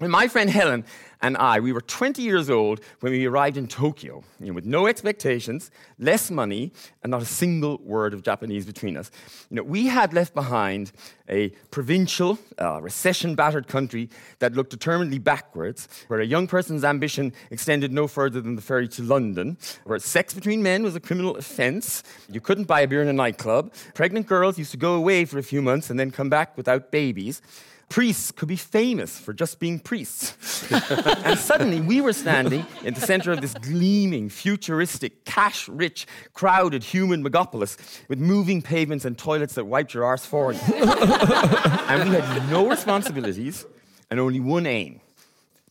And my friend Helen and I, we were 20 years old when we arrived in Tokyo, you know, with no expectations, less money, and not a single word of Japanese between us. You know, we had left behind a provincial, uh, recession-battered country that looked determinedly backwards, where a young person's ambition extended no further than the ferry to London, where sex between men was a criminal offence, you couldn't buy a beer in a nightclub, pregnant girls used to go away for a few months and then come back without babies, Priests could be famous for just being priests. and suddenly we were standing in the center of this gleaming, futuristic, cash rich, crowded human megapolis with moving pavements and toilets that wiped your arse for you. and we had no responsibilities and only one aim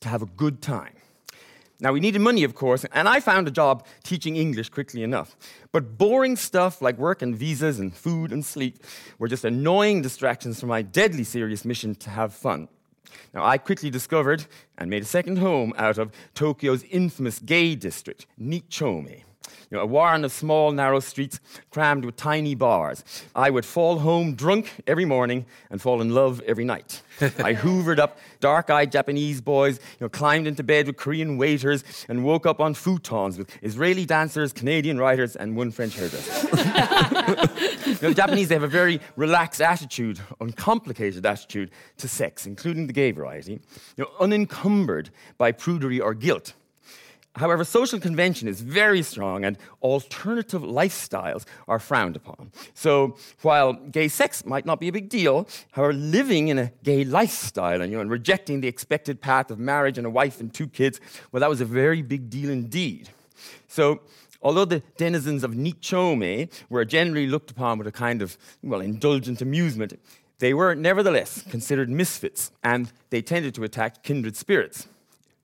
to have a good time. Now, we needed money, of course, and I found a job teaching English quickly enough. But boring stuff like work and visas and food and sleep were just annoying distractions from my deadly serious mission to have fun. Now, I quickly discovered and made a second home out of Tokyo's infamous gay district, Nichome. You know, a warren of small, narrow streets crammed with tiny bars. I would fall home drunk every morning and fall in love every night. I hoovered up dark eyed Japanese boys, you know, climbed into bed with Korean waiters, and woke up on futons with Israeli dancers, Canadian writers, and one French hairdresser. you know, the Japanese they have a very relaxed attitude, uncomplicated attitude to sex, including the gay variety, you know, unencumbered by prudery or guilt. However, social convention is very strong and alternative lifestyles are frowned upon. So while gay sex might not be a big deal, however, living in a gay lifestyle and, you know, and rejecting the expected path of marriage and a wife and two kids, well, that was a very big deal indeed. So although the denizens of Nichome were generally looked upon with a kind of, well, indulgent amusement, they were nevertheless considered misfits and they tended to attack kindred spirits.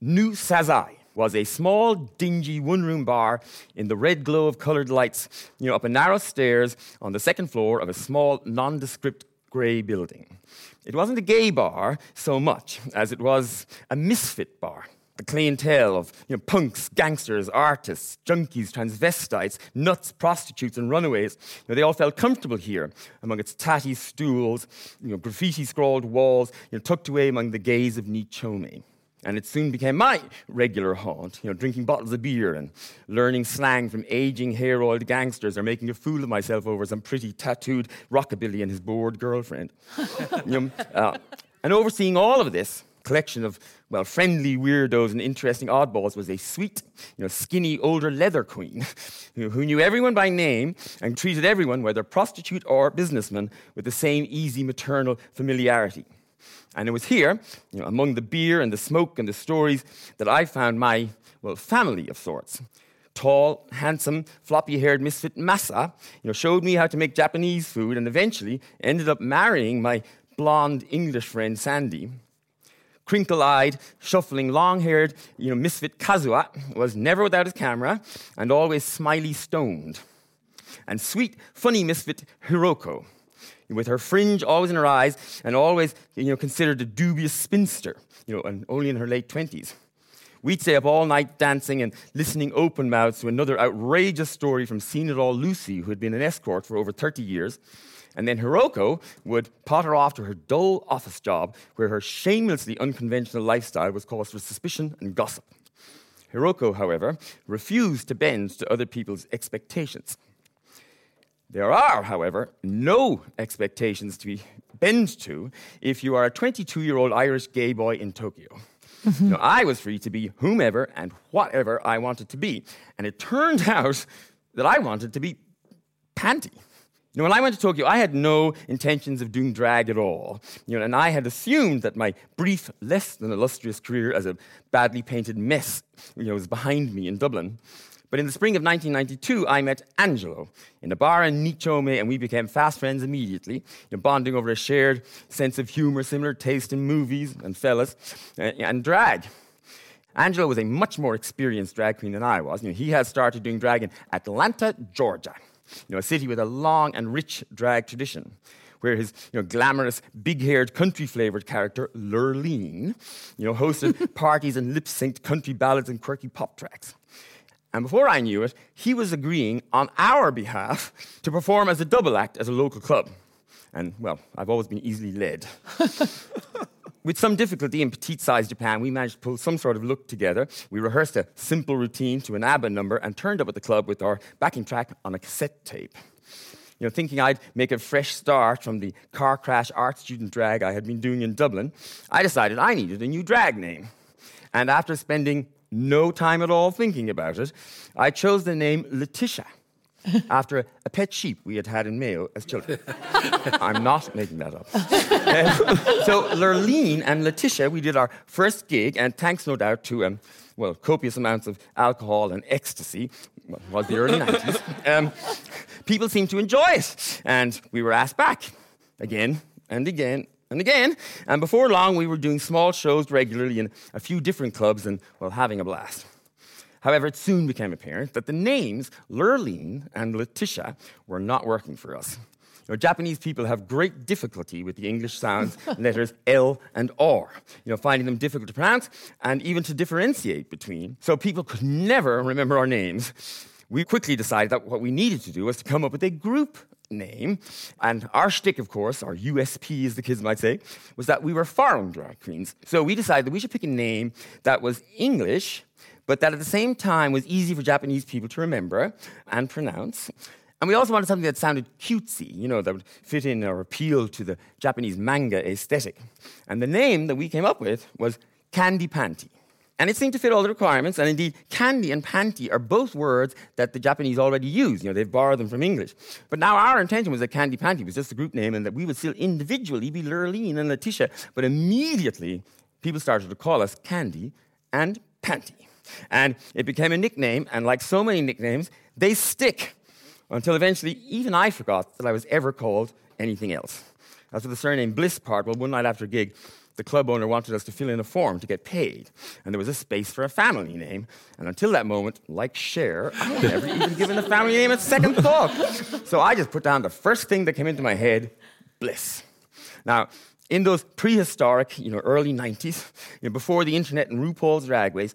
New Sazai was a small, dingy one room bar in the red glow of colored lights, you know, up a narrow stairs on the second floor of a small, nondescript grey building. It wasn't a gay bar so much as it was a misfit bar. The clientele of you know, punks, gangsters, artists, junkies, transvestites, nuts, prostitutes, and runaways, you know, they all felt comfortable here among its tatty stools, you know, graffiti scrawled walls, tucked away among the gays of Nichome. And it soon became my regular haunt, you know, drinking bottles of beer and learning slang from aging hair oiled gangsters or making a fool of myself over some pretty tattooed rockabilly and his bored girlfriend. you know, uh, and overseeing all of this collection of, well, friendly weirdos and interesting oddballs was a sweet, you know, skinny older leather queen who knew everyone by name and treated everyone, whether prostitute or businessman, with the same easy maternal familiarity. And it was here, you know, among the beer and the smoke and the stories, that I found my, well, family of sorts. Tall, handsome, floppy haired misfit Masa you know, showed me how to make Japanese food and eventually ended up marrying my blonde English friend Sandy. Crinkle eyed, shuffling, long haired you know, misfit Kazuha was never without his camera and always smiley stoned. And sweet, funny misfit Hiroko with her fringe always in her eyes and always you know, considered a dubious spinster, you know, and only in her late 20s. We'd stay up all night dancing and listening open mouthed to another outrageous story from Seen It All Lucy, who had been an escort for over 30 years. And then Hiroko would potter off to her dull office job, where her shamelessly unconventional lifestyle was cause for suspicion and gossip. Hiroko, however, refused to bend to other people's expectations. There are, however, no expectations to be bent to if you are a 22 year old Irish gay boy in Tokyo. Mm-hmm. You know, I was free to be whomever and whatever I wanted to be. And it turned out that I wanted to be Panti. You know, when I went to Tokyo, I had no intentions of doing drag at all. You know, and I had assumed that my brief, less than illustrious career as a badly painted mess you know, was behind me in Dublin. But in the spring of 1992, I met Angelo in a bar in Nichome, and we became fast friends immediately, you know, bonding over a shared sense of humor, similar taste in movies and fellas, uh, and drag. Angelo was a much more experienced drag queen than I was. You know, he had started doing drag in Atlanta, Georgia, you know, a city with a long and rich drag tradition where his you know, glamorous, big-haired, country-flavored character, Lurleen, you know, hosted parties and lip-synced country ballads and quirky pop tracks. And before I knew it, he was agreeing on our behalf to perform as a double act at a local club. And, well, I've always been easily led. with some difficulty in petite sized Japan, we managed to pull some sort of look together. We rehearsed a simple routine to an ABBA number and turned up at the club with our backing track on a cassette tape. You know, thinking I'd make a fresh start from the car crash art student drag I had been doing in Dublin, I decided I needed a new drag name. And after spending no time at all thinking about it, I chose the name Letitia after a pet sheep we had had in Mayo as children. I'm not making that up. Um, so Lurleen and Letitia, we did our first gig, and thanks no doubt to um, well copious amounts of alcohol and ecstasy, well, was the early 90s. Um, people seemed to enjoy it, and we were asked back again and again and again. And before long, we were doing small shows regularly in a few different clubs and well, having a blast. However, it soon became apparent that the names Lurleen and Letitia were not working for us. You know, Japanese people have great difficulty with the English sounds, letters L and R, you know, finding them difficult to pronounce and even to differentiate between. So people could never remember our names. We quickly decided that what we needed to do was to come up with a group name. And our shtick, of course, our USP, as the kids might say, was that we were foreign drag queens. So we decided that we should pick a name that was English but that at the same time was easy for Japanese people to remember and pronounce. And we also wanted something that sounded cutesy, you know, that would fit in or appeal to the Japanese manga aesthetic. And the name that we came up with was Candy Panti. And it seemed to fit all the requirements, and indeed, candy and panty are both words that the Japanese already use. You know, they've borrowed them from English. But now our intention was that Candy Panti was just a group name and that we would still individually be Lurleen and Letitia. But immediately, people started to call us Candy and Panti. And it became a nickname, and like so many nicknames, they stick until eventually even I forgot that I was ever called anything else. As for the surname Bliss part, well, one night after a gig, the club owner wanted us to fill in a form to get paid, and there was a space for a family name. And until that moment, like Cher, I had never even given a family name a second thought. So I just put down the first thing that came into my head Bliss. Now, in those prehistoric, you know, early 90s, you know, before the internet and RuPaul's Drag Race,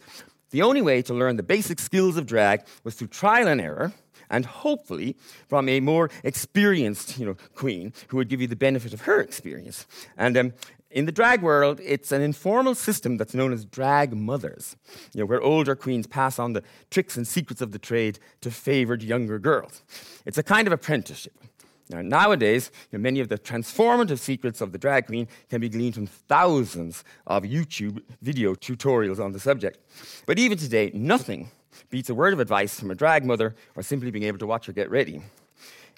the only way to learn the basic skills of drag was through trial and error, and hopefully from a more experienced you know, queen who would give you the benefit of her experience. And um, in the drag world, it's an informal system that's known as drag mothers, you know, where older queens pass on the tricks and secrets of the trade to favored younger girls. It's a kind of apprenticeship. Now, nowadays, you know, many of the transformative secrets of the drag queen can be gleaned from thousands of YouTube video tutorials on the subject. But even today, nothing beats a word of advice from a drag mother or simply being able to watch her get ready.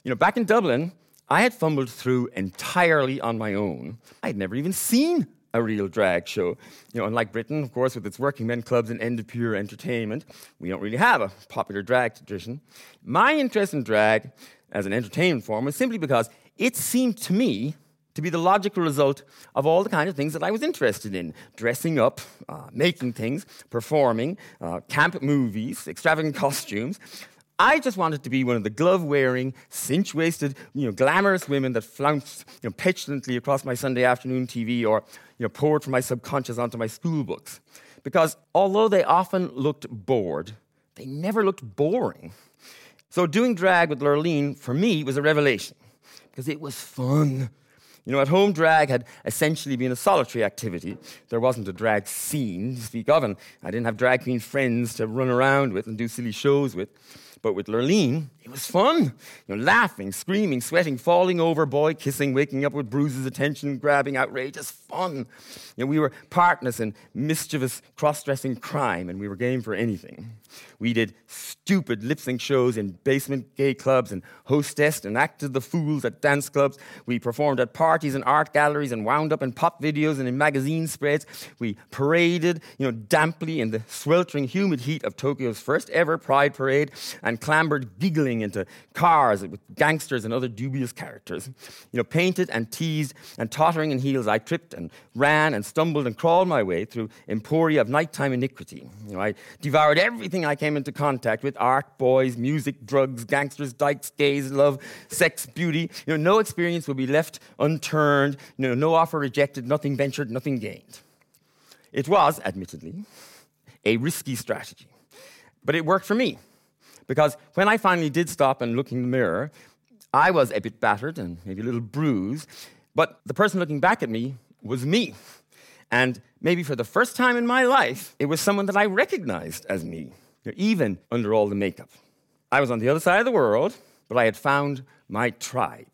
You know, back in Dublin, I had fumbled through entirely on my own. I'd never even seen a real drag show. You know, unlike Britain, of course, with its working men clubs and end of pure entertainment, we don't really have a popular drag tradition. My interest in drag as an entertainment form was simply because it seemed to me to be the logical result of all the kind of things that I was interested in dressing up, uh, making things, performing, uh, camp movies, extravagant costumes. I just wanted to be one of the glove wearing, cinch waisted, you know, glamorous women that flounced you know, petulantly across my Sunday afternoon TV or you know, poured from my subconscious onto my school books. Because although they often looked bored, they never looked boring. So doing drag with Lurleen, for me, was a revelation because it was fun. You know, at home, drag had essentially been a solitary activity. There wasn't a drag scene to speak of, and I didn't have drag queen friends to run around with and do silly shows with. But with Lurleen, it was fun. You know, laughing, screaming, sweating, falling over, boy kissing, waking up with bruises, attention grabbing, outrageous fun. You know, we were partners in mischievous cross-dressing crime, and we were game for anything. We did stupid lip sync shows in basement gay clubs and hostessed and acted the fools at dance clubs. We performed at parties and art galleries and wound up in pop videos and in magazine spreads. We paraded, you know, damply in the sweltering humid heat of Tokyo's first ever Pride Parade and clambered giggling into cars with gangsters and other dubious characters. You know, painted and teased and tottering in heels, I tripped and ran and stumbled and crawled my way through emporia of nighttime iniquity. You know, I devoured everything I came into contact with art, boys, music, drugs, gangsters, dykes, gays, love, sex, beauty. You know, no experience will be left unturned, you know, no offer rejected, nothing ventured, nothing gained. It was, admittedly, a risky strategy, but it worked for me. Because when I finally did stop and look in the mirror, I was a bit battered and maybe a little bruised, but the person looking back at me was me. And maybe for the first time in my life, it was someone that I recognized as me, even under all the makeup. I was on the other side of the world, but I had found my tribe.